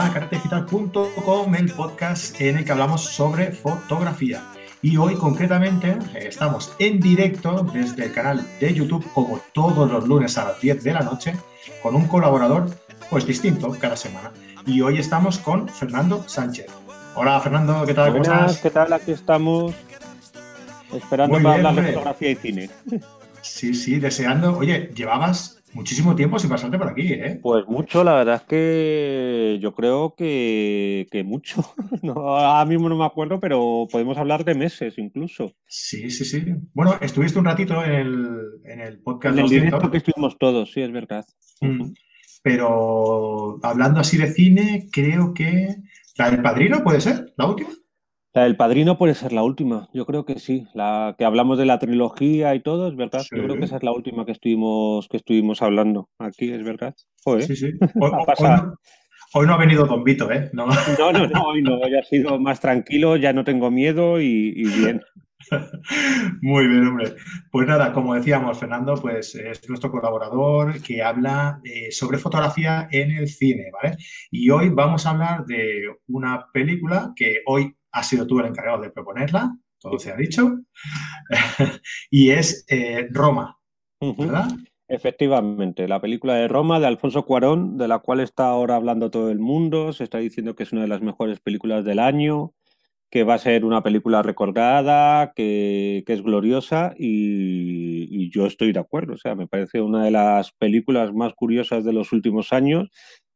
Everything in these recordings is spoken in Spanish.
a carretedigital.com, el podcast en el que hablamos sobre fotografía. Y hoy concretamente eh, estamos en directo desde el canal de YouTube, como todos los lunes a las 10 de la noche, con un colaborador pues distinto cada semana. Y hoy estamos con Fernando Sánchez. Hola Fernando, ¿qué tal? ¿Cómo estás? ¿Qué tal? Aquí estamos esperando para hablar de fotografía y cine. Sí, sí, deseando. Oye, llevabas muchísimo tiempo sin pasarte por aquí, ¿eh? Pues mucho, la verdad es que yo creo que, mucho. No, ahora mismo no me acuerdo, pero podemos hablar de meses incluso. Sí, sí, sí. Bueno, estuviste un ratito en el, en el podcast. En el directo que estuvimos todos, sí, es verdad. Mm. Pero hablando así de cine, creo que... ¿La del Padrino puede ser? ¿La última? La del Padrino puede ser la última, yo creo que sí. La que hablamos de la trilogía y todo, es verdad. Yo creo que esa es la última que estuvimos, que estuvimos hablando aquí, es verdad. Sí, sí. Hoy, no, ha venido Don Vito, ¿eh? No, no, no, hoy no. Hoy ha sido más tranquilo, ya no tengo miedo y, bien. Muy bien, hombre. Pues nada, como decíamos, Fernando, pues es nuestro colaborador que habla eh, sobre fotografía en el cine, ¿vale? Y hoy vamos a hablar de una película que hoy has sido tú el encargado de proponerla, todo se ha dicho, y es eh, Roma, ¿verdad? Efectivamente, la película de Roma de Alfonso Cuarón, de la cual está ahora hablando todo el mundo, se está diciendo que es una de las mejores películas del año, que va a ser una película recordada, que, es gloriosa y, y, yo estoy de acuerdo. O sea, me parece una de las películas más curiosas de los últimos años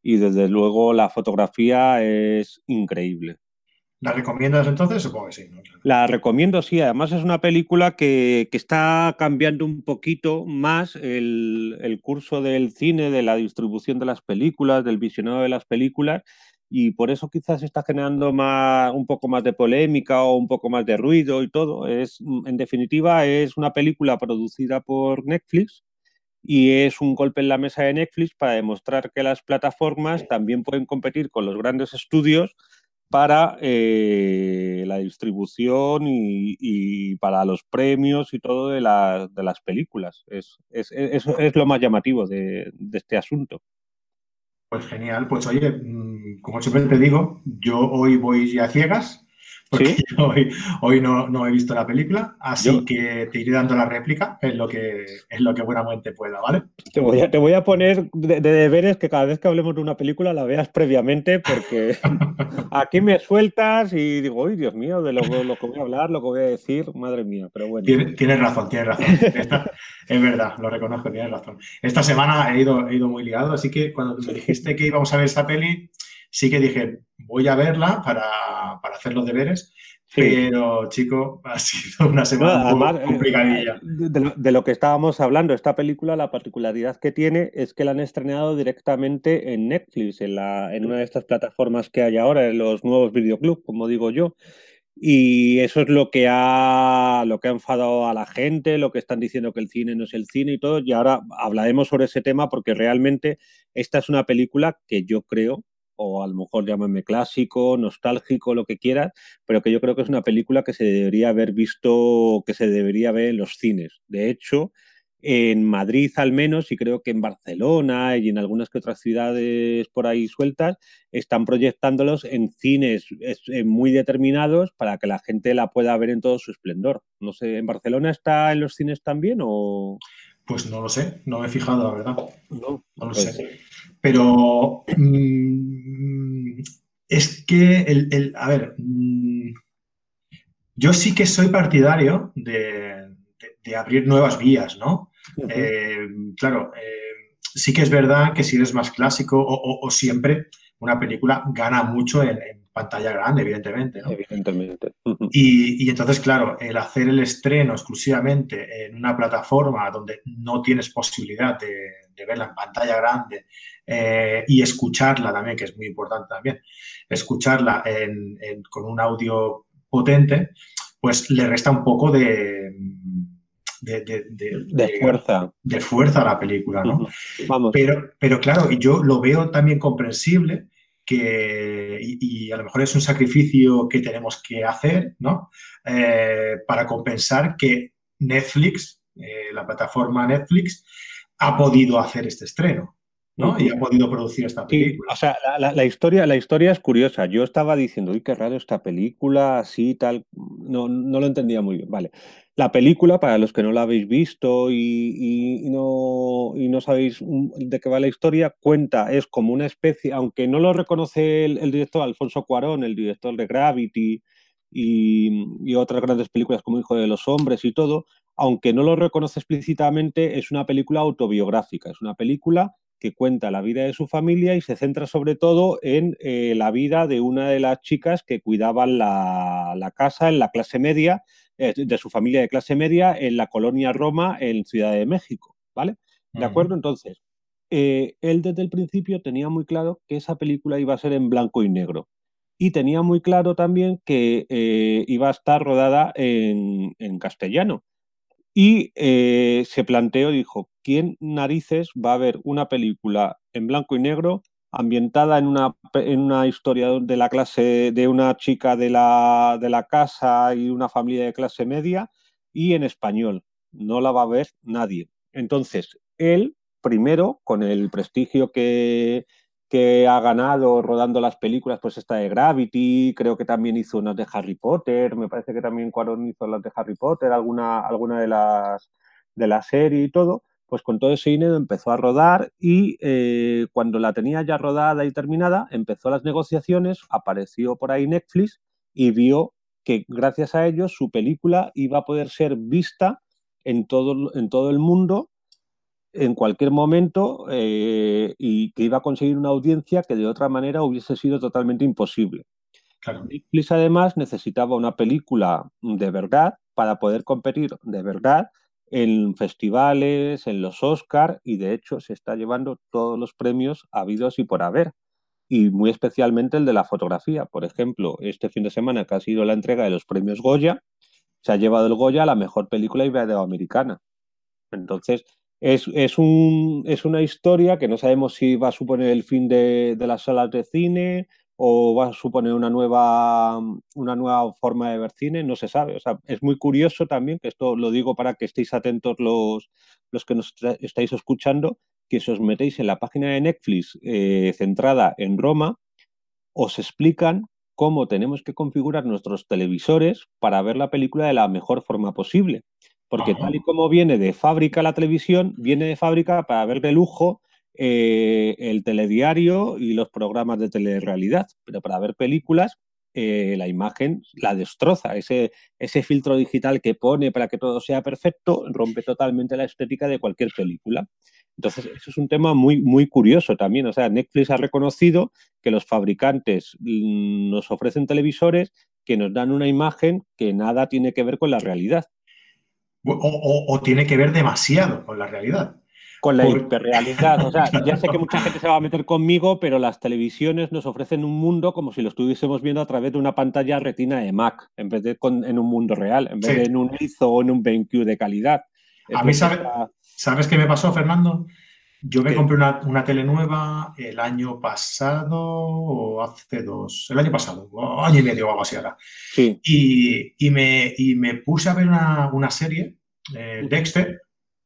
y desde luego la fotografía es increíble. ¿La recomiendas entonces? Supongo que sí. La recomiendo, sí. Además es una película que, está cambiando un poquito más el, curso del cine, de la distribución de las películas, del visionado de las películas, y por eso quizás está generando más, un poco más de polémica o un poco más de ruido y todo. Es, en definitiva, es una película producida por Netflix, y es un golpe en la mesa de Netflix para demostrar que las plataformas también pueden competir con los grandes estudios para eh, la distribución y, para los premios y todo de, de las películas. Es, es, es, lo más llamativo de, de, este asunto. Pues genial, pues oye, mm, como siempre te digo, yo hoy voy a ciegas, porque hoy, hoy no, no, he visto la película, así que te iré dando la réplica en lo que, es lo que buenamente pueda, ¿vale? Te voy a, te voy a poner de, deberes que cada vez que hablemos de una película la veas previamente, porque aquí me sueltas y digo, ¡ay, Dios mío! De lo, lo, que voy a hablar, lo que voy a decir, madre mía, pero bueno. Tienes, razón, tienes razón. es verdad, lo reconozco, tienes razón. Esta semana he ido, he ido muy ligado, así que cuando me dijiste que íbamos a ver esta peli, sí que dije, voy a verla para, hacer los deberes, pero chico, ha sido una semana eh, complicadilla. De lo, que estábamos hablando, esta película, la particularidad que tiene es que la han estrenado directamente en Netflix, en, la, en una de estas plataformas que hay ahora, en los nuevos videoclubs, como digo yo. Y eso es lo que ha lo que ha enfadado a la gente, lo que están diciendo que el cine no es el cine y todo. Y ahora hablaremos sobre ese tema porque realmente esta es una película que yo creo o a lo mejor llámame clásico, nostálgico, lo que quieras, pero que yo creo que es una película que se debería haber visto, que se debería ver en los cines. De hecho, en Madrid al menos, y creo que en Barcelona y en algunas que otras ciudades por ahí sueltas, están proyectándolos en cines muy determinados para que la gente la pueda ver en todo su esplendor. No sé, ¿en Barcelona está en los cines también o...? Pues no lo sé, no me he fijado, la verdad. No, no lo pues sé. Pero mm, es que, el, a ver, mm, yo sí que soy partidario de, abrir nuevas vías, ¿no? Eh, claro, eh, sí que es verdad que si eres más clásico o, siempre una película gana mucho en, pantalla grande, evidentemente. Evidentemente. Y, entonces, claro, el hacer el estreno exclusivamente en una plataforma donde no tienes posibilidad de, verla en pantalla grande eh, y escucharla también, que es muy importante también, escucharla con un audio potente, pues le resta un poco de, de, fuerza. De fuerza a la película, ¿no? Vamos. Pero, pero claro, yo lo veo también comprensible que, y, a lo mejor es un sacrificio que tenemos que hacer, ¿no? Eh, para compensar que Netflix, eh, la plataforma Netflix, ha podido hacer este estreno. ¿No? Y ha podido producir esta película. o sea, la, historia, la historia es curiosa. Yo estaba diciendo, uy, qué raro esta película, así, tal. No, no lo entendía muy bien. Vale. La película, para los que no la habéis visto y, no, y no sabéis de qué va la historia, cuenta, es como una especie, aunque no lo reconoce el, director Alfonso Cuarón, el director de Gravity y, y otras grandes películas como Hijo de los Hombres y todo, aunque no lo reconoce explícitamente, es una película autobiográfica, es una película que cuenta la vida de su familia y se centra sobre todo en eh, la vida de una de las chicas que cuidaban la, casa en la clase media, eh, de su familia de clase media en la colonia Roma en Ciudad de México, ¿vale? ¿De acuerdo? Entonces, eh, él desde el principio tenía muy claro que esa película iba a ser en blanco y negro. Y tenía muy claro también que iba a estar rodada en, en castellano. Y eh, se planteó, dijo, ¿quién narices va a ver una película en blanco y negro ambientada en una, en una historia de la clase de una chica de la, de la casa y una familia de clase media y en español? No la va a ver nadie. Entonces, él, primero, con el prestigio que, que ha ganado rodando las películas, pues esta de Gravity, creo que también hizo unas de Harry Potter, me parece que también Cuarón hizo las de Harry Potter, alguna, alguna de las de la serie y todo, pues con todo ese dinero empezó a rodar y eh, cuando la tenía ya rodada y terminada, empezó las negociaciones, apareció por ahí Netflix y vio que gracias a ellos su película iba a poder ser vista en todo, en todo el mundo en cualquier momento eh, y que iba a conseguir una audiencia que de otra manera hubiese sido totalmente imposible. Claro. Netflix además necesitaba una película de verdad para poder competir de verdad en festivales, en los Oscars y de hecho se está llevando todos los premios habidos y por haber y muy especialmente el de la fotografía. Por ejemplo, este fin de semana que ha sido la entrega de los premios Goya, se ha llevado el Goya a la mejor película iberoamericana. Entonces, es, un, es, una historia que no sabemos si va a suponer el fin de, las salas de cine o va a suponer una nueva, una nueva forma de ver cine, no se sabe. O sea, es muy curioso también, que esto lo digo para que estéis atentos los, los que nos estáis escuchando, que si os metéis en la página de Netflix eh, centrada en Roma, os explican cómo tenemos que configurar nuestros televisores para ver la película de la mejor forma posible. Porque tal y como viene de fábrica la televisión, viene de fábrica para ver de lujo eh, el telediario y los programas de telerrealidad. Pero para ver películas, eh, la imagen la destroza. Ese, ese filtro digital que pone para que todo sea perfecto rompe totalmente la estética de cualquier película. Entonces, eso es un tema muy, muy curioso también. O sea, Netflix ha reconocido que los fabricantes mm, nos ofrecen televisores que nos dan una imagen que nada tiene que ver con la realidad. O, tiene que ver demasiado con la realidad. Con la hiperrealidad. O sea, ya sé que mucha gente se va a meter conmigo, pero las televisiones nos ofrecen un mundo como si lo estuviésemos viendo a través de una pantalla retina de Mac, en vez de en un mundo real, en vez de en un ISO o en un BenQ de calidad. a mí, ¿sabes qué me pasó, Fernando? Yo me compré una, tele nueva el año pasado o hace dos, el año pasado, año y medio o algo así ahora. Sí. Y, me, me puse a ver una, serie, eh, Dexter.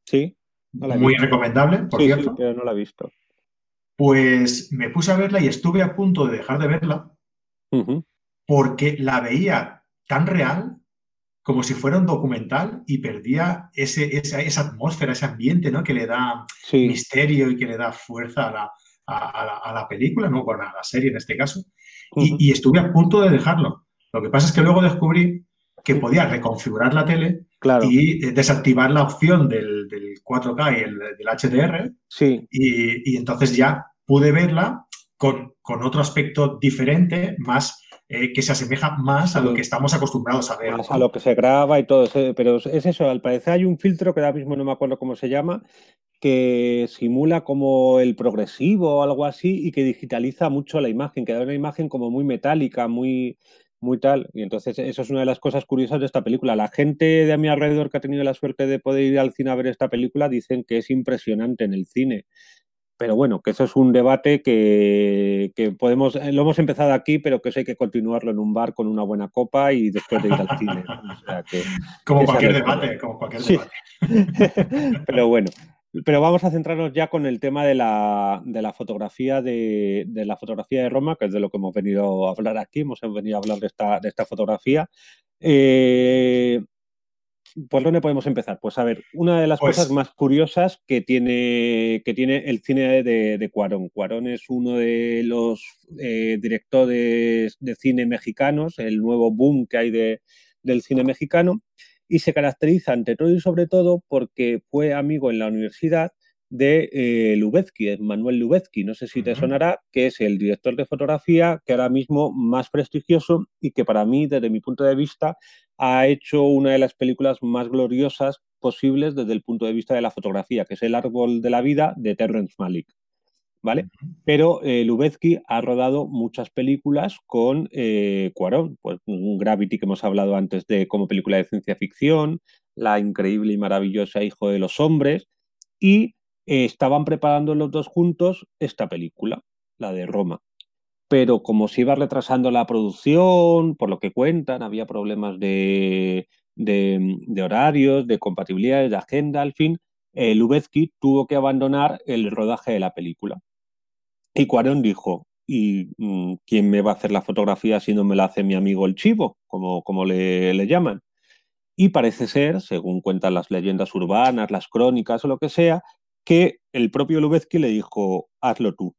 Sí. muy recomendable, por cierto. pero no la he visto. Pues me puse a verla y estuve a punto de dejar de verla porque la veía tan real como si fuera un documental y perdía ese, esa, atmósfera, ese ambiente ¿no? que le da misterio y que le da fuerza a la, a, la, película, ¿no? Bueno, a la serie en este caso. y, estuve a punto de dejarlo. Lo que pasa es que luego descubrí que podía reconfigurar la tele y eh, desactivar la opción del, 4K y el, del HDR. Sí. Y, y, entonces ya pude verla con, con otro aspecto diferente, más eh, que se asemeja más a lo que estamos acostumbrados a ver. Más a lo que se graba y todo, pero es eso, al parecer hay un filtro que ahora mismo no me acuerdo cómo se llama, que simula como el progresivo o algo así y que digitaliza mucho la imagen, que da una imagen como muy metálica, muy, muy tal. Y entonces eso es una de las cosas curiosas de esta película. La gente de a mi alrededor que ha tenido la suerte de poder ir al cine a ver esta película dicen que es impresionante en el cine. Pero bueno, que eso es un debate que, podemos, eh, lo hemos empezado aquí, pero que eso hay que continuarlo en un bar con una buena copa y después de ir al cine. como cualquier debate, como cualquier debate. pero bueno, Pero vamos a centrarnos ya con el tema de la, fotografía de, la fotografía de Roma, que es de lo que hemos venido a hablar aquí, hemos venido a hablar de esta, de esta fotografía. Eh, ¿Por dónde podemos empezar? Pues a ver, una de las pues cosas más curiosas que tiene, que tiene el cine de, de Cuarón. Cuarón es uno de los eh, directores de cine mexicanos, el nuevo boom que hay de, del cine mexicano, y se caracteriza ante todo y sobre todo porque fue amigo en la universidad de eh, Lubezki, Manuel Lubezki, no sé si te sonará, que es el director de fotografía que ahora mismo más prestigioso y que para mí, desde mi punto de vista, ha hecho una de las películas más gloriosas posibles desde el punto de vista de la fotografía, que es El árbol de la vida de Terrence Malick. ¿Vale? Pero eh, Lubezki ha rodado muchas películas con eh, Cuarón, pues Gravity que hemos hablado antes de como película de ciencia ficción, La increíble y maravillosa Hijo de los Hombres, y eh, estaban preparando los dos juntos esta película, la de Roma. Pero como se iba retrasando la producción, por lo que cuentan, había problemas de, horarios, de compatibilidades, de agenda, al fin, eh, Lubezki tuvo que abandonar el rodaje de la película. Y Cuarón dijo, ¿y mm, quién me va a hacer la fotografía si no me la hace mi amigo el chivo, como, como le, le llaman? Y parece ser, según cuentan las leyendas urbanas, las crónicas o lo que sea, que el propio Lubezki le dijo, hazlo tú.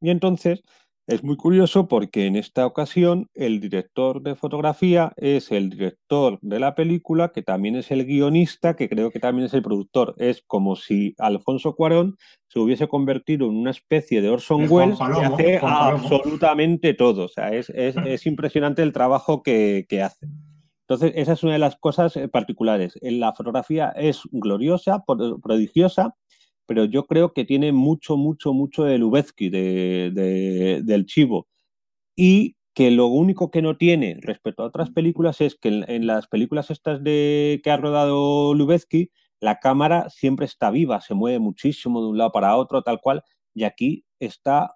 Y entonces es muy curioso porque en esta ocasión el director de fotografía es el director de la película, que también es el guionista, que creo que también es el productor. Es como si Alfonso Cuarón se hubiese convertido en una especie de Orson Welles que hace absolutamente todo. O sea, es, impresionante el trabajo que, que hace. Entonces, esa es una de las cosas eh, particulares. La fotografía es gloriosa, prodigiosa, pero yo creo que tiene mucho, mucho, mucho de Lubezki, de, del Chivo. Y que lo único que no tiene respecto a otras películas es que en, las películas estas de, que ha rodado Lubezki, la cámara siempre está viva, se mueve muchísimo de un lado para otro, tal cual, y aquí está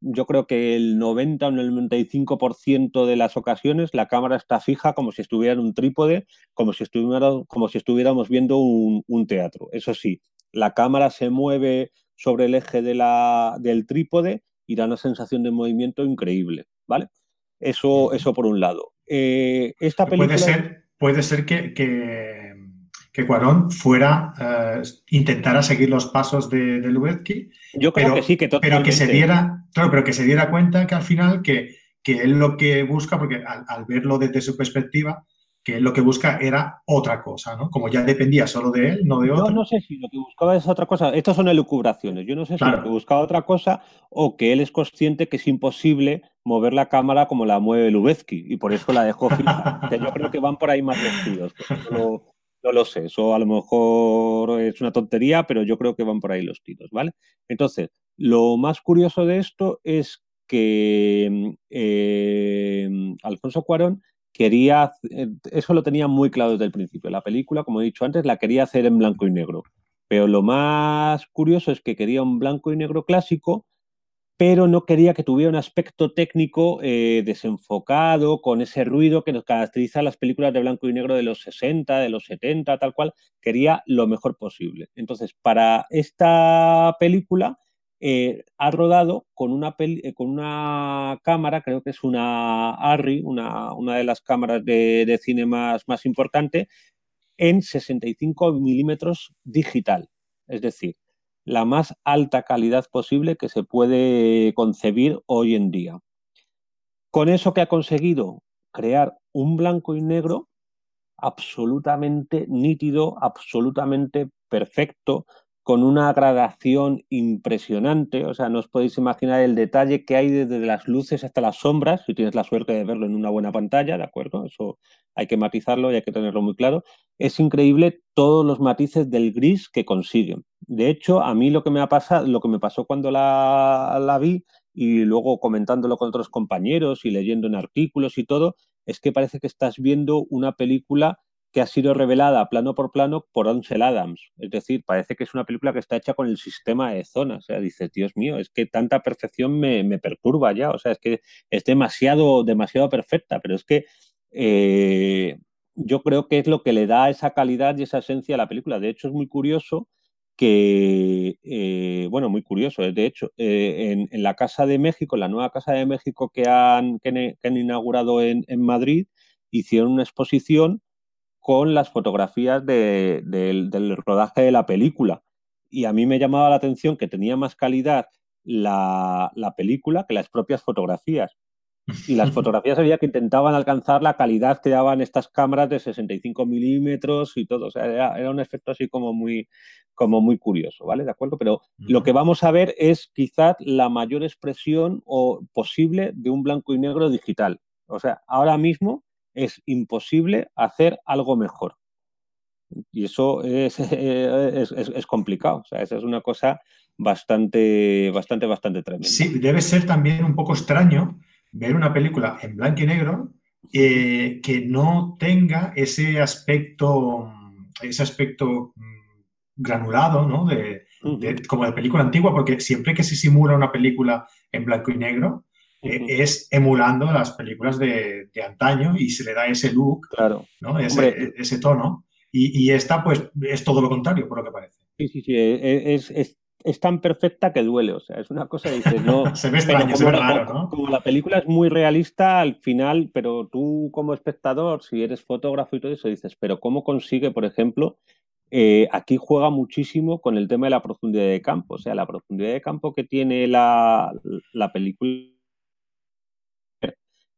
yo creo que el 90 o el 95% de las ocasiones la cámara está fija como si estuviera en un trípode, como si, estuviera, como si estuviéramos viendo un, teatro. Eso sí, la cámara se mueve sobre el eje de la, del trípode y da una sensación de movimiento increíble, ¿vale? Eso, eso por un lado. Eh, esta película... Puede ser, puede ser que que Cuarón fuera, eh, intentara seguir los pasos de, de Yo creo que sí, que Pero que se diera, claro, pero que se diera cuenta que al final que, que él lo que busca, porque al, verlo desde su perspectiva, que él lo que busca era otra cosa, ¿no? Como ya dependía solo de él, no de otro. Yo no sé si lo que buscaba es otra cosa. Estas son elucubraciones. Yo no sé si lo que buscaba otra cosa o que él es consciente que es imposible mover la cámara como la mueve Lubezki y por eso la dejó fija. yo creo que van por ahí más vestidos. No lo sé, eso a lo mejor es una tontería, pero yo creo que van por ahí los tiros, ¿vale? Entonces, lo más curioso de esto es que eh, Alfonso Cuarón quería, eh, eso lo tenía muy claro desde el principio. La película, como he dicho antes, la quería hacer en blanco y negro. Pero lo más curioso es que quería un blanco y negro clásico pero no quería que tuviera un aspecto técnico eh, desenfocado, con ese ruido que nos caracteriza las películas de blanco y negro de los 60, de los 70, tal cual. Quería lo mejor posible. Entonces, para esta película eh, ha rodado con una, eh, con una cámara, creo que es una ARRI, una, de las cámaras de, de cine más, más importante, en 65 milímetros digital. Es decir, la más alta calidad posible que se puede concebir hoy en día. Con eso que ha conseguido crear un blanco y negro absolutamente nítido, absolutamente perfecto, con una gradación impresionante. O sea, no os podéis imaginar el detalle que hay desde las luces hasta las sombras, si tienes la suerte de verlo en una buena pantalla, ¿de acuerdo? Eso hay que matizarlo y hay que tenerlo muy claro. Es increíble todos los matices del gris que consiguen. De hecho, a mí lo que me ha pasado, lo que me pasó cuando la, la vi y luego comentándolo con otros compañeros y leyendo en artículos y todo, es que parece que estás viendo una película que ha sido revelada plano por plano por Ansel Adams. Es decir, parece que es una película que está hecha con el sistema de zonas. O sea, dices, Dios mío, es que tanta perfección me, perturba ya. O sea, es que es demasiado, demasiado perfecta, pero es que eh, yo creo que es lo que le da esa calidad y esa esencia a la película. De hecho, es muy curioso que, eh, bueno, muy curioso, de hecho, en, la Casa de México, la nueva Casa de México que han, que han inaugurado en, en Madrid, hicieron una exposición con las fotografías del rodaje de la película. Y a mí me llamaba la atención que tenía más calidad la, película que las propias fotografías. Y las fotografías había que intentaban alcanzar la calidad que daban estas cámaras de 65 milímetros y todo. O sea, era, un efecto así como muy, como muy curioso, ¿vale? ¿De acuerdo? Pero lo que vamos a ver es quizás la mayor expresión o posible de un blanco y negro digital. O sea, ahora mismo es imposible hacer algo mejor. Y eso es, es, complicado. O sea, esa es una cosa bastante, bastante, bastante tremenda. Sí, debe ser también un poco extraño ver una película en blanco y negro eh, que no tenga ese aspecto, ese aspecto mm, granulado, ¿no? De, como de película antigua, porque siempre que se simula una película en blanco y negro, es emulando las películas de, antaño y se le da ese look, claro. ¿no? ese, ese tono. Y, esta, pues, es todo lo contrario, por lo que parece. Sí, sí, sí. E, es, es, es tan perfecta que duele. O sea, es una cosa, dices, no. se ve extraño, se ve raro, ¿no? Como la película es muy realista al final, pero tú, como espectador, si eres fotógrafo y todo eso, dices, pero ¿cómo consigue, por ejemplo, eh, aquí juega muchísimo con el tema de la profundidad de campo. O sea, la profundidad de campo que tiene la, la película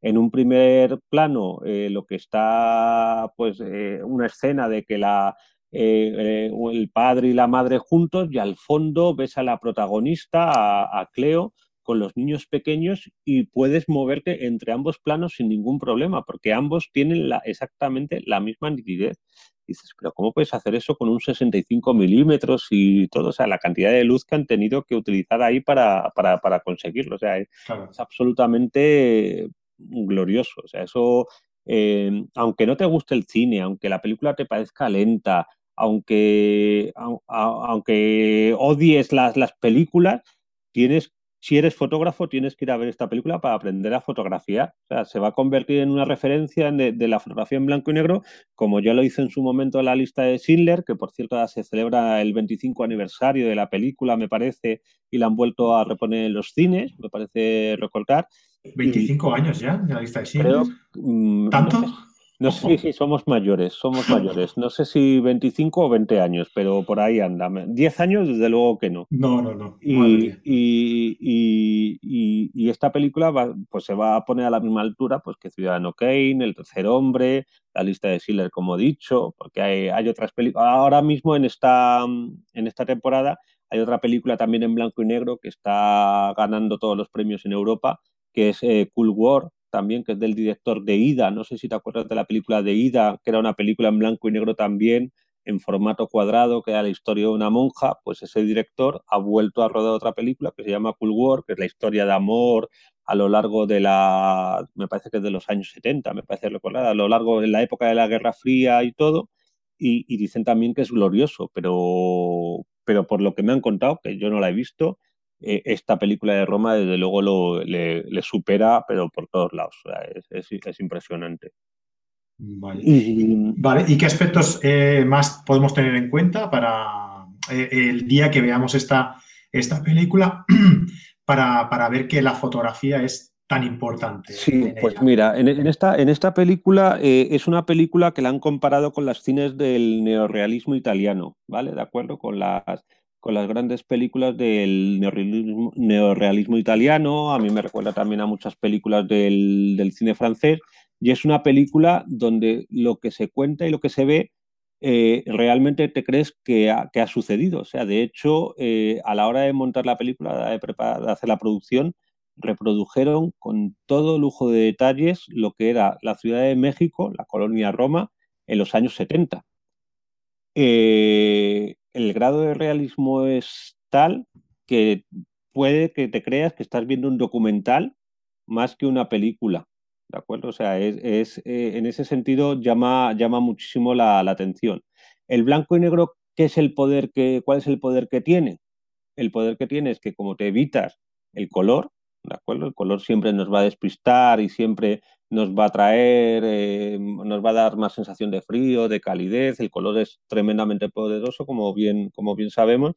en un primer plano eh, lo que está, pues, eh, una escena de que la, eh, el padre y la madre juntos y al fondo ves a la protagonista, a, Cleo, con los niños pequeños y puedes moverte entre ambos planos sin ningún problema, porque ambos tienen la, exactamente la misma nitidez. dices, pero ¿cómo puedes hacer eso con un 65 milímetros y todo? O sea, la cantidad de luz que han tenido que utilizar ahí para, para, conseguirlo. O sea, es absolutamente glorioso. O sea, eso, eh, aunque no te guste el cine, aunque la película te parezca lenta, aunque, aunque odies las, las películas, tienes si eres fotógrafo, tienes que ir a ver esta película para aprender a fotografiar. O sea, se va a convertir en una referencia de, la fotografía en blanco y negro, como ya lo hizo en su momento la lista de Schindler, que por cierto se celebra el 25 aniversario de la película, me parece, y la han vuelto a reponer en los cines, me parece recordar. 25 años ya, la lista de ¿Tanto? No sé si somos mayores, somos mayores. No sé si 25 o 20 años, pero por ahí anda. 10 años, desde luego que no. No, no, no. Y, y, esta película pues se va a poner a la misma altura pues, que Ciudadano Kane, El Tercer Hombre, la lista de Schiller, como he dicho, porque hay, hay otras películas. Ahora mismo en esta, en esta temporada hay otra película también en blanco y negro que está ganando todos los premios en Europa, que es eh, Cool War, también, que es del director de Ida. No sé si te acuerdas de la película de Ida, que era una película en blanco y negro también, en formato cuadrado, que era la historia de una monja. Pues ese director ha vuelto a rodar otra película que se llama Cool War, que es la historia de amor a lo largo de la, me parece que es de los años 70, me parece recordar, a lo largo de la época de la Guerra Fría y todo. Y, y dicen también que es glorioso, pero, pero por lo que me han contado, que yo no la he visto, eh, esta película de Roma desde luego lo, le, supera, pero por todos lados. es, impresionante. Vale. Y, qué aspectos eh, más podemos tener en cuenta para eh, el día que veamos esta, esta película para, ver que la fotografía es tan importante? Sí, pues mira, en, esta, en esta película es una película que la han comparado con las cines del neorealismo italiano, ¿vale? De acuerdo con las con las grandes películas del neorealismo, italiano, a mí me recuerda también a muchas películas del, cine francés, y es una película donde lo que se cuenta y lo que se ve eh, realmente te crees que ha, que ha, sucedido. O sea, de hecho, eh, a la hora de montar la película, de, preparar, de hacer la producción, reprodujeron con todo lujo de detalles lo que era la Ciudad de México, la colonia Roma, en los años 70. Eh, el grado de realismo es tal que puede que te creas que estás viendo un documental más que una película. ¿De acuerdo? O sea, es, eh, en ese sentido llama, llama muchísimo la, atención. El blanco y negro, ¿qué es el poder que, ¿cuál es el poder que tiene? El poder que tiene es que como te evitas el color, ¿de acuerdo? El color siempre nos va a despistar y siempre nos va a traer, eh, nos va a dar más sensación de frío, de calidez, el color es tremendamente poderoso, como bien, como bien sabemos.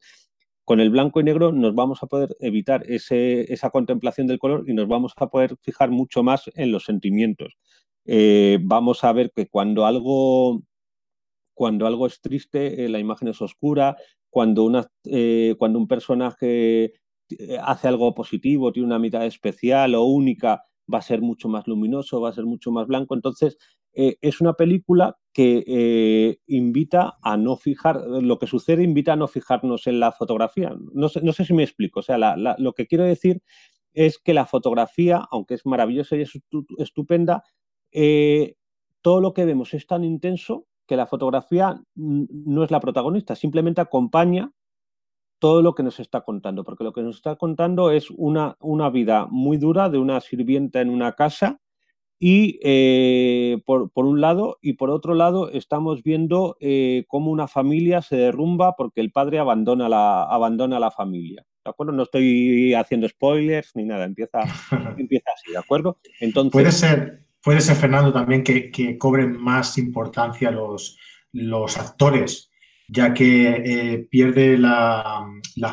Con el blanco y negro nos vamos a poder evitar esa contemplación del color y nos vamos a poder fijar mucho más en los sentimientos. Eh, vamos a ver que cuando algo, cuando algo es triste, eh, la imagen es oscura, cuando, una, cuando un personaje hace algo positivo, tiene una mitad especial o única, va a ser mucho más luminoso, va a ser mucho más blanco. Entonces, eh, es una película que eh, invita a no fijar, lo que sucede invita a no fijarnos en la fotografía. No sé, si me explico. O sea, lo que quiero decir es que la fotografía, aunque es maravillosa y es estupenda, eh, todo lo que vemos es tan intenso que la fotografía no es la protagonista, simplemente acompaña todo lo que nos está contando, porque lo que nos está contando es una, una vida muy dura de una sirvienta en una casa y eh, por, un lado y por otro lado estamos viendo eh, cómo una familia se derrumba porque el padre abandona la, abandona la familia. ¿De acuerdo? No estoy haciendo spoilers ni nada, empieza, empieza así, ¿de acuerdo? Entonces, puede ser, puede ser Fernando, también que, que cobren más importancia los, los actores ya que eh, pierde la,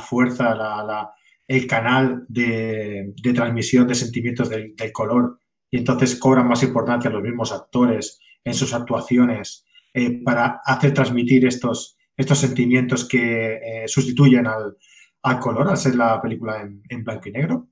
fuerza, el canal de, transmisión de sentimientos del, color y entonces cobran más importancia los mismos actores en sus actuaciones eh, para hacer transmitir estos, estos sentimientos que eh, sustituyen al, color al ser la película en, blanco y negro.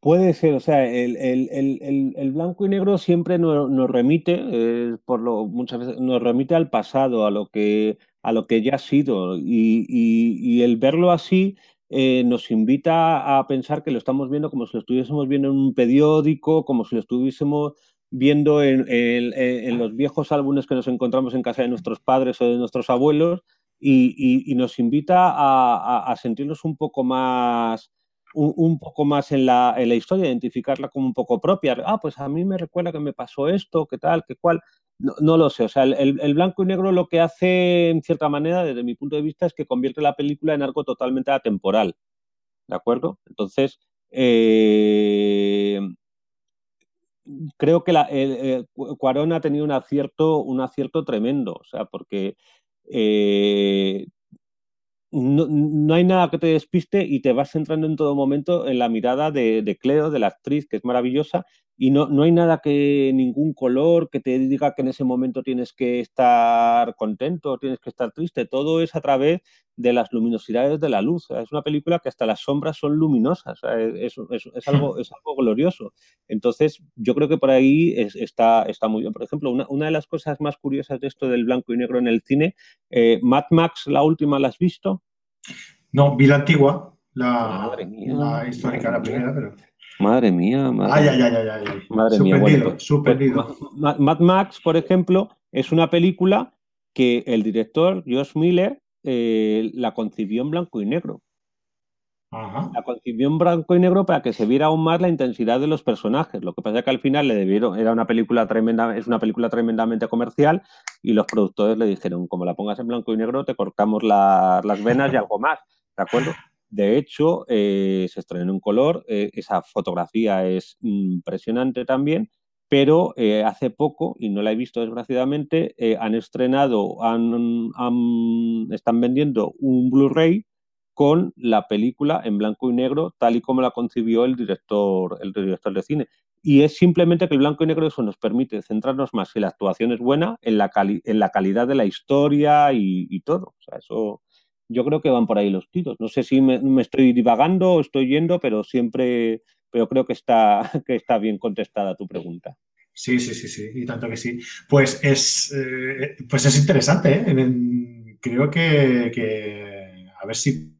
Puede ser, o sea, el, blanco y negro siempre nos, remite, por lo muchas veces nos remite al pasado, a lo que a lo que ya ha sido. Y, el verlo así eh, nos invita a pensar que lo estamos viendo como si lo estuviésemos viendo en un periódico, como si lo estuviésemos viendo en, los viejos álbumes que nos encontramos en casa de nuestros padres o de nuestros abuelos y, nos invita a, sentirnos un poco más un, poco más en la, en la, historia, identificarla como un poco propia. Ah, pues a mí me recuerda que me pasó esto, qué tal, qué cual. No, lo sé. O sea, el, blanco y negro lo que hace, en cierta manera, desde mi punto de vista, es que convierte la película en algo totalmente atemporal. ¿De acuerdo? Entonces, eh, creo que la, Cuarón ha tenido un acierto, un acierto tremendo. O sea, porque eh, no, hay nada que te despiste y te vas centrando en todo momento en la mirada de, de Cleo, de la actriz, que es maravillosa, y no, no hay nada que, ningún color que te diga que en ese momento tienes que estar contento, tienes que estar triste, todo es a través de las luminosidades de la luz. Es una película que hasta las sombras son luminosas, es, algo, es algo glorioso. Entonces, yo creo que por ahí está, está muy bien. Por ejemplo, una, de las cosas más curiosas de esto del blanco y negro en el cine, eh, Mad Max, la última, ¿la has visto? No, vi la antigua, la, la histórica, la primera, pero... Madre mía, madre ay, ay, ay, ay, ay. Madre mía. Pues, Mad Max, por ejemplo, es una película que el director Josh Miller eh, la concibió en blanco y negro. La concibió en blanco y negro para que se viera aún más la intensidad de los personajes. Lo que pasa es que al final le debieron, era una película tremenda, es una película tremendamente comercial y los productores le dijeron, como la pongas en blanco y negro, te cortamos las venas y algo más. ¿De acuerdo? De hecho, eh, se estrenó en color, eh, esa fotografía es impresionante también, pero eh, hace poco, y no la he visto desgraciadamente, han estrenado, están vendiendo un Blu-ray con la película en blanco y negro, tal y como la concibió el director, el director de cine. Y es simplemente que el blanco y negro eso nos permite centrarnos más si la actuación es buena, en la, en la calidad de la historia y, y todo. O sea, eso, yo creo que van por ahí los tiros. No sé si me, estoy divagando o estoy yendo, pero siempre, pero creo que está, que está bien contestada tu pregunta. Sí, sí, sí, sí, y tanto que sí. Pues es, eh, pues es interesante, ¿eh? creo que, a ver si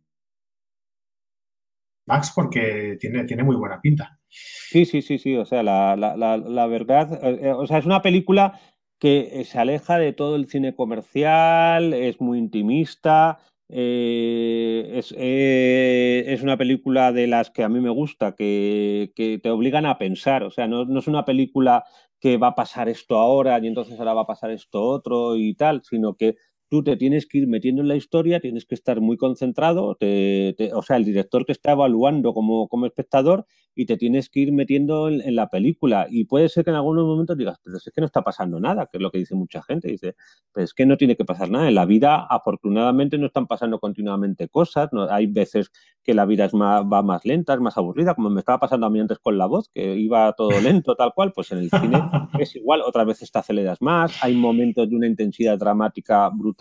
Max, porque tiene, tiene muy buena pinta. Sí, sí, sí, sí, o sea, la, la verdad, eh, o sea, es una película que se aleja de todo el cine comercial, es muy intimista, eh, eh, es, una película de las que a mí me gusta, que, te obligan a pensar. O sea, no, es una película que va a pasar esto ahora y entonces ahora va a pasar esto otro y tal, sino que tú te tienes que ir metiendo en la historia, tienes que estar muy concentrado, o sea, el director te está evaluando como, como espectador y te tienes que ir metiendo en, la película. Y puede ser que en algunos momentos digas, pero es que no está pasando nada, que es lo que dice mucha gente. Dice, pero es que no tiene que pasar nada. En la vida, afortunadamente, no están pasando continuamente cosas. No, hay veces que la vida es más, va más lenta, es más aburrida, como me estaba pasando a mí antes con la voz, que iba todo lento, tal cual, pues en el cine es igual, otras veces te aceleras más, hay momentos de una intensidad dramática brutal,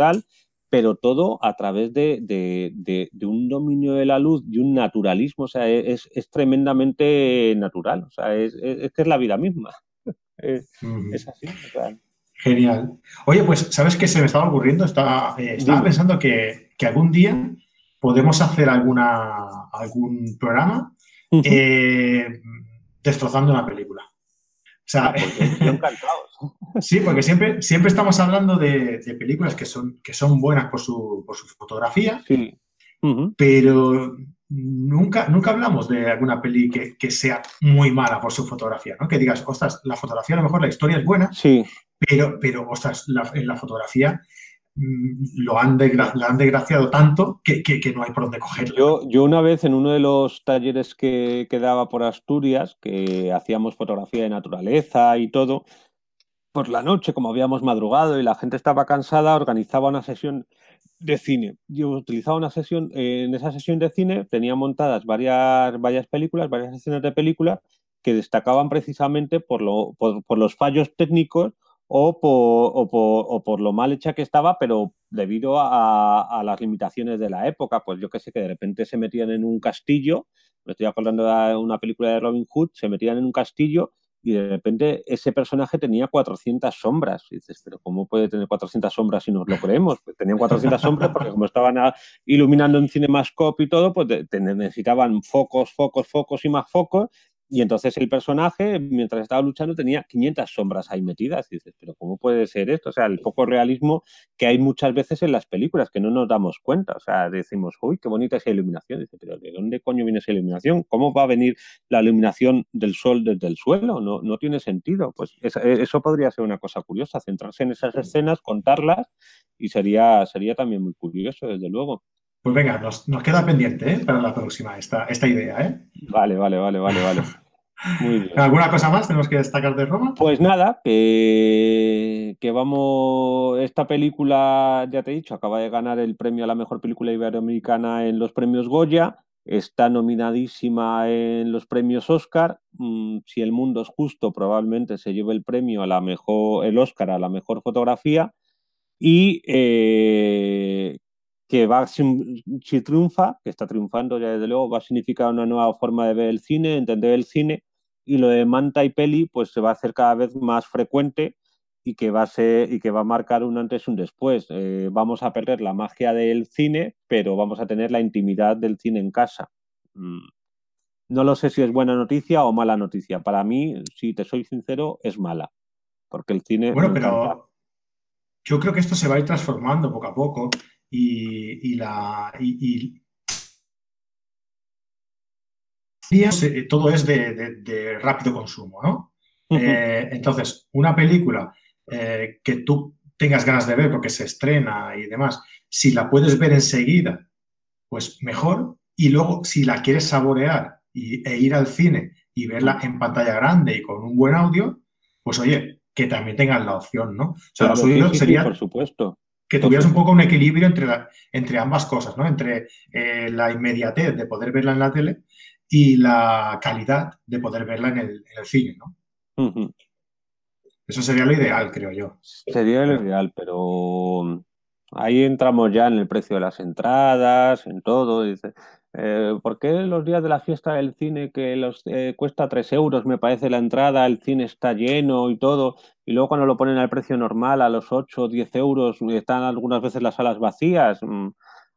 pero todo a través de, un dominio de la luz, de un naturalismo, o sea, es, tremendamente natural, o sea, es, que es la vida misma. Es, así. Genial. Oye, pues, ¿sabes qué se me estaba ocurriendo? Estaba, eh, estaba pensando que, algún día podemos hacer alguna, algún programa eh, destrozando una película. O sea, sí, porque siempre, siempre estamos hablando de, películas que son, que son buenas por su, por su fotografía, pero nunca, nunca hablamos de alguna peli que, sea muy mala por su fotografía, ¿no? Que digas, ostras, la fotografía a lo mejor la historia es buena, sí. pero, pero ostras, en la fotografía lo han, han desgraciado tanto que, no hay por dónde cogerlo. Yo, una vez en uno de los talleres que, que daba por Asturias, que hacíamos fotografía de naturaleza y todo, por la noche, como habíamos madrugado y la gente estaba cansada, organizaba una sesión de cine. Yo utilizaba una sesión, en esa sesión de cine tenía montadas varias, varias películas, varias escenas de películas que destacaban precisamente por, lo, por los fallos técnicos o por, lo mal hecha que estaba, pero debido a, las limitaciones de la época, pues yo que sé, que de repente se metían en un castillo, me estoy acordando de una película de Robin Hood, se metían en un castillo y de repente ese personaje tenía 400 sombras. Y dices, pero ¿cómo puede tener 400 sombras si nos lo creemos? Pues tenían 400 sombras porque como estaban iluminando en Cinemascope y todo, pues necesitaban focos, focos, focos y más focos y entonces el personaje, mientras estaba luchando, tenía 500 sombras ahí metidas. Y dices, pero ¿cómo puede ser esto? O sea, el poco realismo que hay muchas veces en las películas, que no nos damos cuenta. O sea, decimos, uy, qué bonita esa iluminación. Dice, pero ¿de dónde coño viene esa iluminación? ¿Cómo va a venir la iluminación del sol desde el suelo? No, no tiene sentido. Pues eso podría ser una cosa curiosa, centrarse en esas escenas, contarlas, y sería, sería también muy curioso, desde luego. Pues venga, nos, queda pendiente ¿eh? para la próxima esta, esta idea. ¿eh? Vale, vale, vale, vale, vale. Muy bien. ¿Alguna cosa más tenemos que destacar de Roma? Pues nada, que, que, vamos. Esta película, ya te he dicho, acaba de ganar el premio a la mejor película iberoamericana en los premios Goya. Está nominadísima en los premios Oscar. Mm, si el mundo es justo, probablemente se lleve el premio a la mejor, el Oscar a la mejor fotografía. Y eh, que va, si, triunfa, que está triunfando ya desde luego, va a significar una nueva forma de ver el cine, entender el cine, y lo de Manta y Peli pues se va a hacer cada vez más frecuente y que va a ser y que va a marcar un antes y un después. Eh, vamos a perder la magia del cine, pero vamos a tener la intimidad del cine en casa. Mm. No lo sé si es buena noticia o mala noticia. Para mí, si te soy sincero, es mala. Porque el cine. Bueno, pero yo creo que esto se va a ir transformando poco a poco y, la, y, todo es de, rápido consumo, ¿no? Eh, entonces, una película eh, que tú tengas ganas de ver porque se estrena y demás, si la puedes ver enseguida, pues mejor. Y luego, si la quieres saborear e ir al cine y verla en pantalla grande y con un buen audio, pues oye, que también tengan la opción, ¿no? O sea, sería, por supuesto que tuvieras un poco un equilibrio entre, entre ambas cosas, ¿no? Entre eh, la inmediatez de poder verla en la tele y la calidad de poder verla en el, cine, ¿no? Eso sería lo ideal, creo yo. Sería lo ideal, pero ahí entramos ya en el precio de las entradas, en todo. Eh, ¿por qué los días de la fiesta del cine que los eh, cuesta 3 euros, me parece la entrada, el cine está lleno y todo, y luego cuando lo ponen al precio normal, a los 8 o 10 euros, están algunas veces las salas vacías? Mm,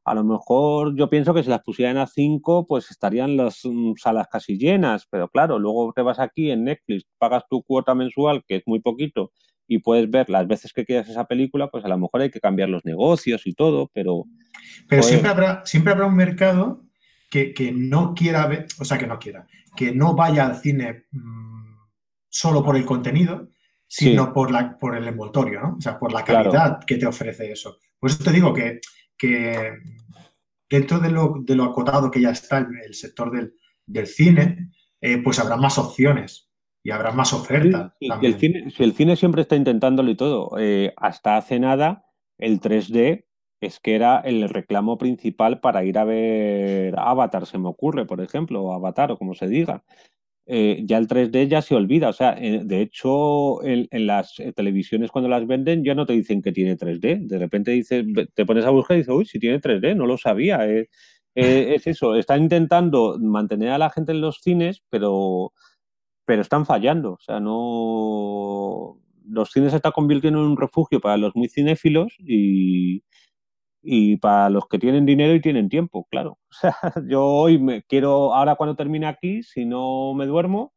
a lo mejor yo pienso que si las pusieran a 5, pues estarían las mm, salas casi llenas, pero claro, luego te vas aquí en Netflix, pagas tu cuota mensual, que es muy poquito, y puedes ver las veces que quieras esa película, pues a lo mejor hay que cambiar los negocios y todo, pero... Pero siempre, habrá, siempre habrá un mercado que, no quiera ver, o sea, que no quiera, que no vaya al cine mm, solo por el contenido, sino por, la, por el envoltorio, ¿no? O sea, por la calidad que te ofrece eso. Por eso te digo que, que dentro de lo, de lo, acotado que ya está el, sector del, del cine, eh, pues habrá más opciones y habrá más oferta. el cine, si el cine siempre está intentándolo y todo, eh, hasta hace nada el 3D es que era el reclamo principal para ir a ver Avatar, se me ocurre, por ejemplo, o Avatar, o como se diga. Eh, ya el 3D ya se olvida. O sea, eh, de hecho, en, las televisiones cuando las venden ya no te dicen que tiene 3D. De repente dices, te pones a buscar y dices, uy, si tiene 3D, no lo sabía. es eso, están intentando mantener a la gente en los cines, pero pero están fallando. O sea, no. Los cines se están convirtiendo en un refugio para los muy cinéfilos y, y para los que tienen dinero y tienen tiempo, claro. O sea, yo hoy me quiero, ahora cuando termine aquí, si no me duermo,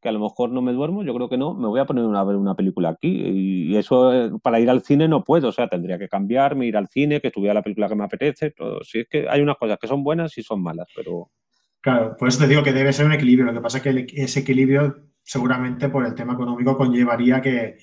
que a lo mejor no me duermo, yo creo que no, me voy a poner a ver una película aquí. Y eso eh, para ir al cine no puedo, o sea, tendría que cambiarme, ir al cine, que estuviera la película que me apetece. Todo. Si es que hay unas cosas que son buenas y son malas, pero Claro, por eso te digo que debe ser un equilibrio. Lo que pasa es que ese equilibrio seguramente por el tema económico conllevaría que,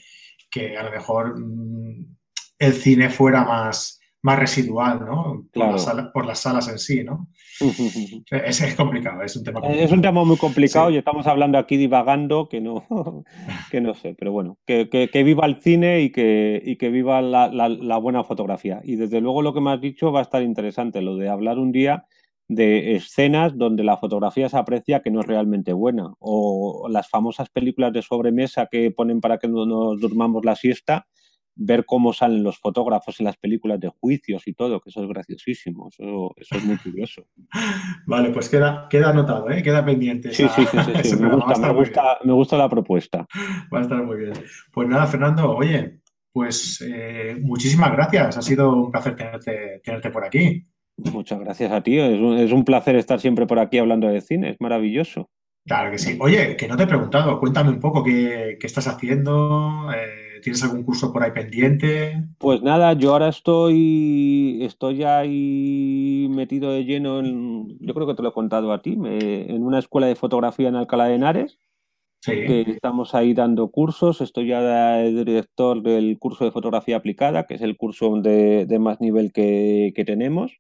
a lo mejor mm, el cine fuera más, más residual, ¿no? Por, las salas, en sí, ¿no? es, es, complicado, es un tema complicado. Es un tema muy complicado y estamos hablando aquí divagando que no, que no sé, pero bueno, que, viva el cine y que, y que viva la, la buena fotografía. Y desde luego lo que me has dicho va a estar interesante, lo de hablar un día de escenas donde la fotografía se aprecia que no es realmente buena. O las famosas películas de sobremesa que ponen para que no nos durmamos la siesta, ver cómo salen los fotógrafos en las películas de juicios y todo, que eso es graciosísimo, eso, es muy curioso. Vale, pues queda, queda anotado, ¿eh? queda pendiente. Sí, sí, sí, me, gusta, la propuesta. Va a estar muy bien. Pues nada, Fernando, oye, pues eh, muchísimas gracias, ha sido un placer tenerte, tenerte por aquí. Muchas gracias a ti. Es un, placer estar siempre por aquí hablando de cine. Es maravilloso. Claro que sí. Oye, que no te he preguntado. Cuéntame un poco qué, estás haciendo. Eh, ¿Tienes algún curso por ahí pendiente? Pues nada, yo ahora estoy, estoy ahí metido de lleno en, yo creo que te lo he contado a ti, en una escuela de fotografía en Alcalá de Henares. Sí. estamos ahí dando cursos. Estoy ya de director del curso de fotografía aplicada, que es el curso de, más nivel que, que tenemos.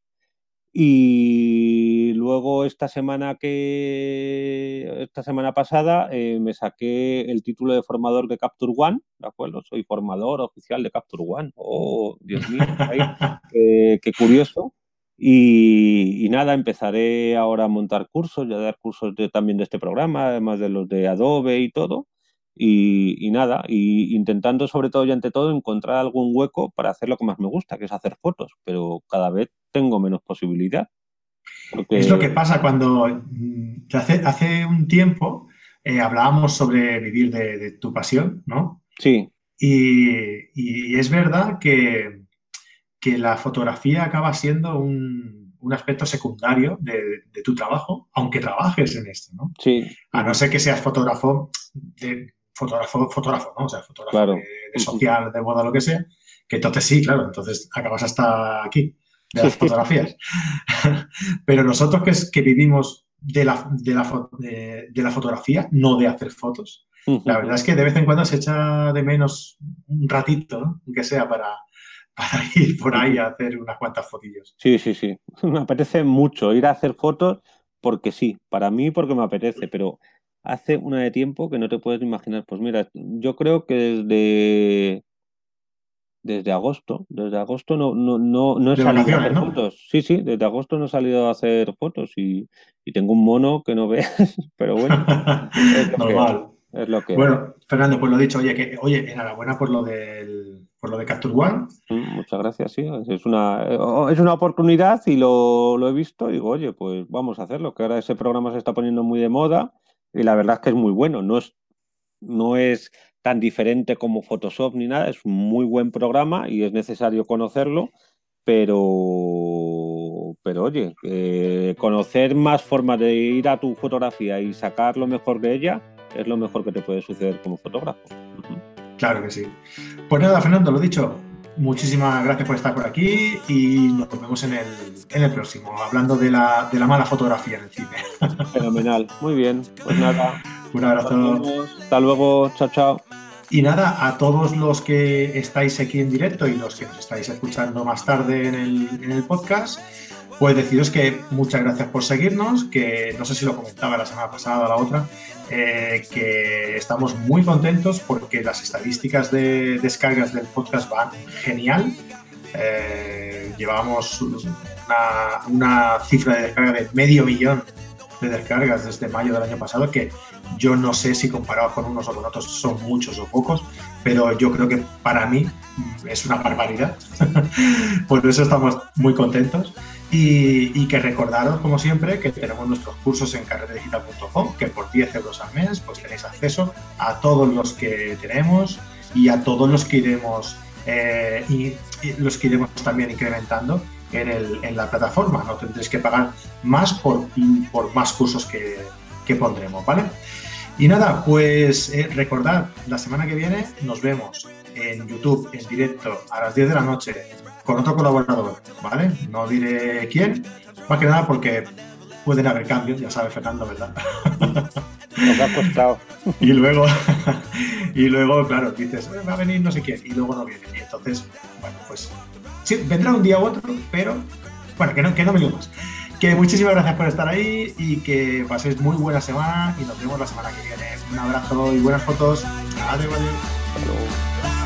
Y luego esta semana que esta semana pasada eh, me saqué el título de formador de Capture One, ¿de acuerdo? Soy formador oficial de Capture One. Oh, Dios mío, qué, curioso. Y, nada, empezaré ahora a montar cursos, ya a dar cursos también de este programa, además de los de Adobe y todo. Y, nada, y intentando sobre todo y ante todo encontrar algún hueco para hacer lo que más me gusta, que es hacer fotos, pero cada vez tengo menos posibilidad. Es lo que pasa cuando mm, hace, hace un tiempo eh, hablábamos sobre vivir de, tu pasión, ¿no? Sí. Y, es verdad que, que, la fotografía acaba siendo un, un aspecto secundario de, de, tu trabajo, aunque trabajes en esto, ¿no? Sí. A no ser que seas fotógrafo de, fotógrafo, fotógrafo, ¿no? O sea, fotógrafo de, social, de moda, lo que sea, que entonces sí, claro, entonces acabas hasta aquí de las fotografías. Pero nosotros que, es, que vivimos de la, de, la, de, la fotografía, no de hacer fotos, la verdad es que de vez en cuando se echa de menos un ratito, ¿no? aunque sea para, para ir por ahí a hacer unas cuantas fotillos. Sí, sí, sí. Me apetece mucho ir a hacer fotos porque sí, para mí porque me apetece, pero hace una de tiempo que no te puedes imaginar. Pues mira, yo creo que desde desde agosto, desde agosto no, no, no, no he salido a hacer fotos. Sí, sí, desde agosto no he salido a hacer fotos y, tengo un mono que no veas, pero bueno. es Normal. es lo que bueno, Fernando, pues lo dicho, oye, que, oye, enhorabuena por lo del por lo de Capture One. Mm, muchas gracias, sí. Es una, es una oportunidad y lo, lo he visto y digo, oye, pues vamos a hacerlo, que ahora ese programa se está poniendo muy de moda y la verdad es que es muy bueno. No es, no es tan diferente como Photoshop ni nada, es un muy buen programa y es necesario conocerlo, pero, pero oye, eh, conocer más formas de ir a tu fotografía y sacar lo mejor de ella es lo mejor que te puede suceder como fotógrafo. Claro que sí. Pues nada, Fernando, lo dicho, muchísimas gracias por estar por aquí y nos vemos en el, en el próximo, hablando de la, de la mala fotografía en el cine. Fenomenal, muy bien. Pues nada. Un abrazo. Hasta luego, chao, chao. Y nada, a todos los que estáis aquí en directo y los que nos estáis escuchando más tarde en el, en el podcast, pues deciros que muchas gracias por seguirnos, que no sé si lo comentaba la semana pasada o la otra, eh, que estamos muy contentos porque las estadísticas de descargas del podcast van genial. Eh, llevamos una, cifra de descarga de medio millón de descargas desde mayo del año pasado, que yo no sé si comparado con unos o con otros son muchos o pocos, pero yo creo que para mí es una barbaridad. Por eso estamos muy contentos. Y, que recordaros, como siempre, que tenemos nuestros cursos en carretedigital.com, que por 10 euros al mes pues tenéis acceso a todos los que tenemos y a todos los que iremos, eh, y, los que iremos también incrementando en, la plataforma. No tendréis que pagar más por, por más cursos que, que pondremos, ¿vale? Y nada, pues eh, recordad, la semana que viene nos vemos en YouTube en directo a las 10 de la noche con otro colaborador, ¿vale? No diré quién, más que nada porque pueden haber cambios, ya sabe Fernando, ¿verdad? Nos ha costado. y luego, y luego, claro, dices, eh, va a venir no sé quién, y luego no viene. Y entonces, bueno, pues sí, vendrá un día u otro, pero bueno, que no, que no me digo más. Que muchísimas gracias por estar ahí y que paséis muy buena semana y nos vemos la semana que viene. Un abrazo y buenas fotos. Adiós, adiós.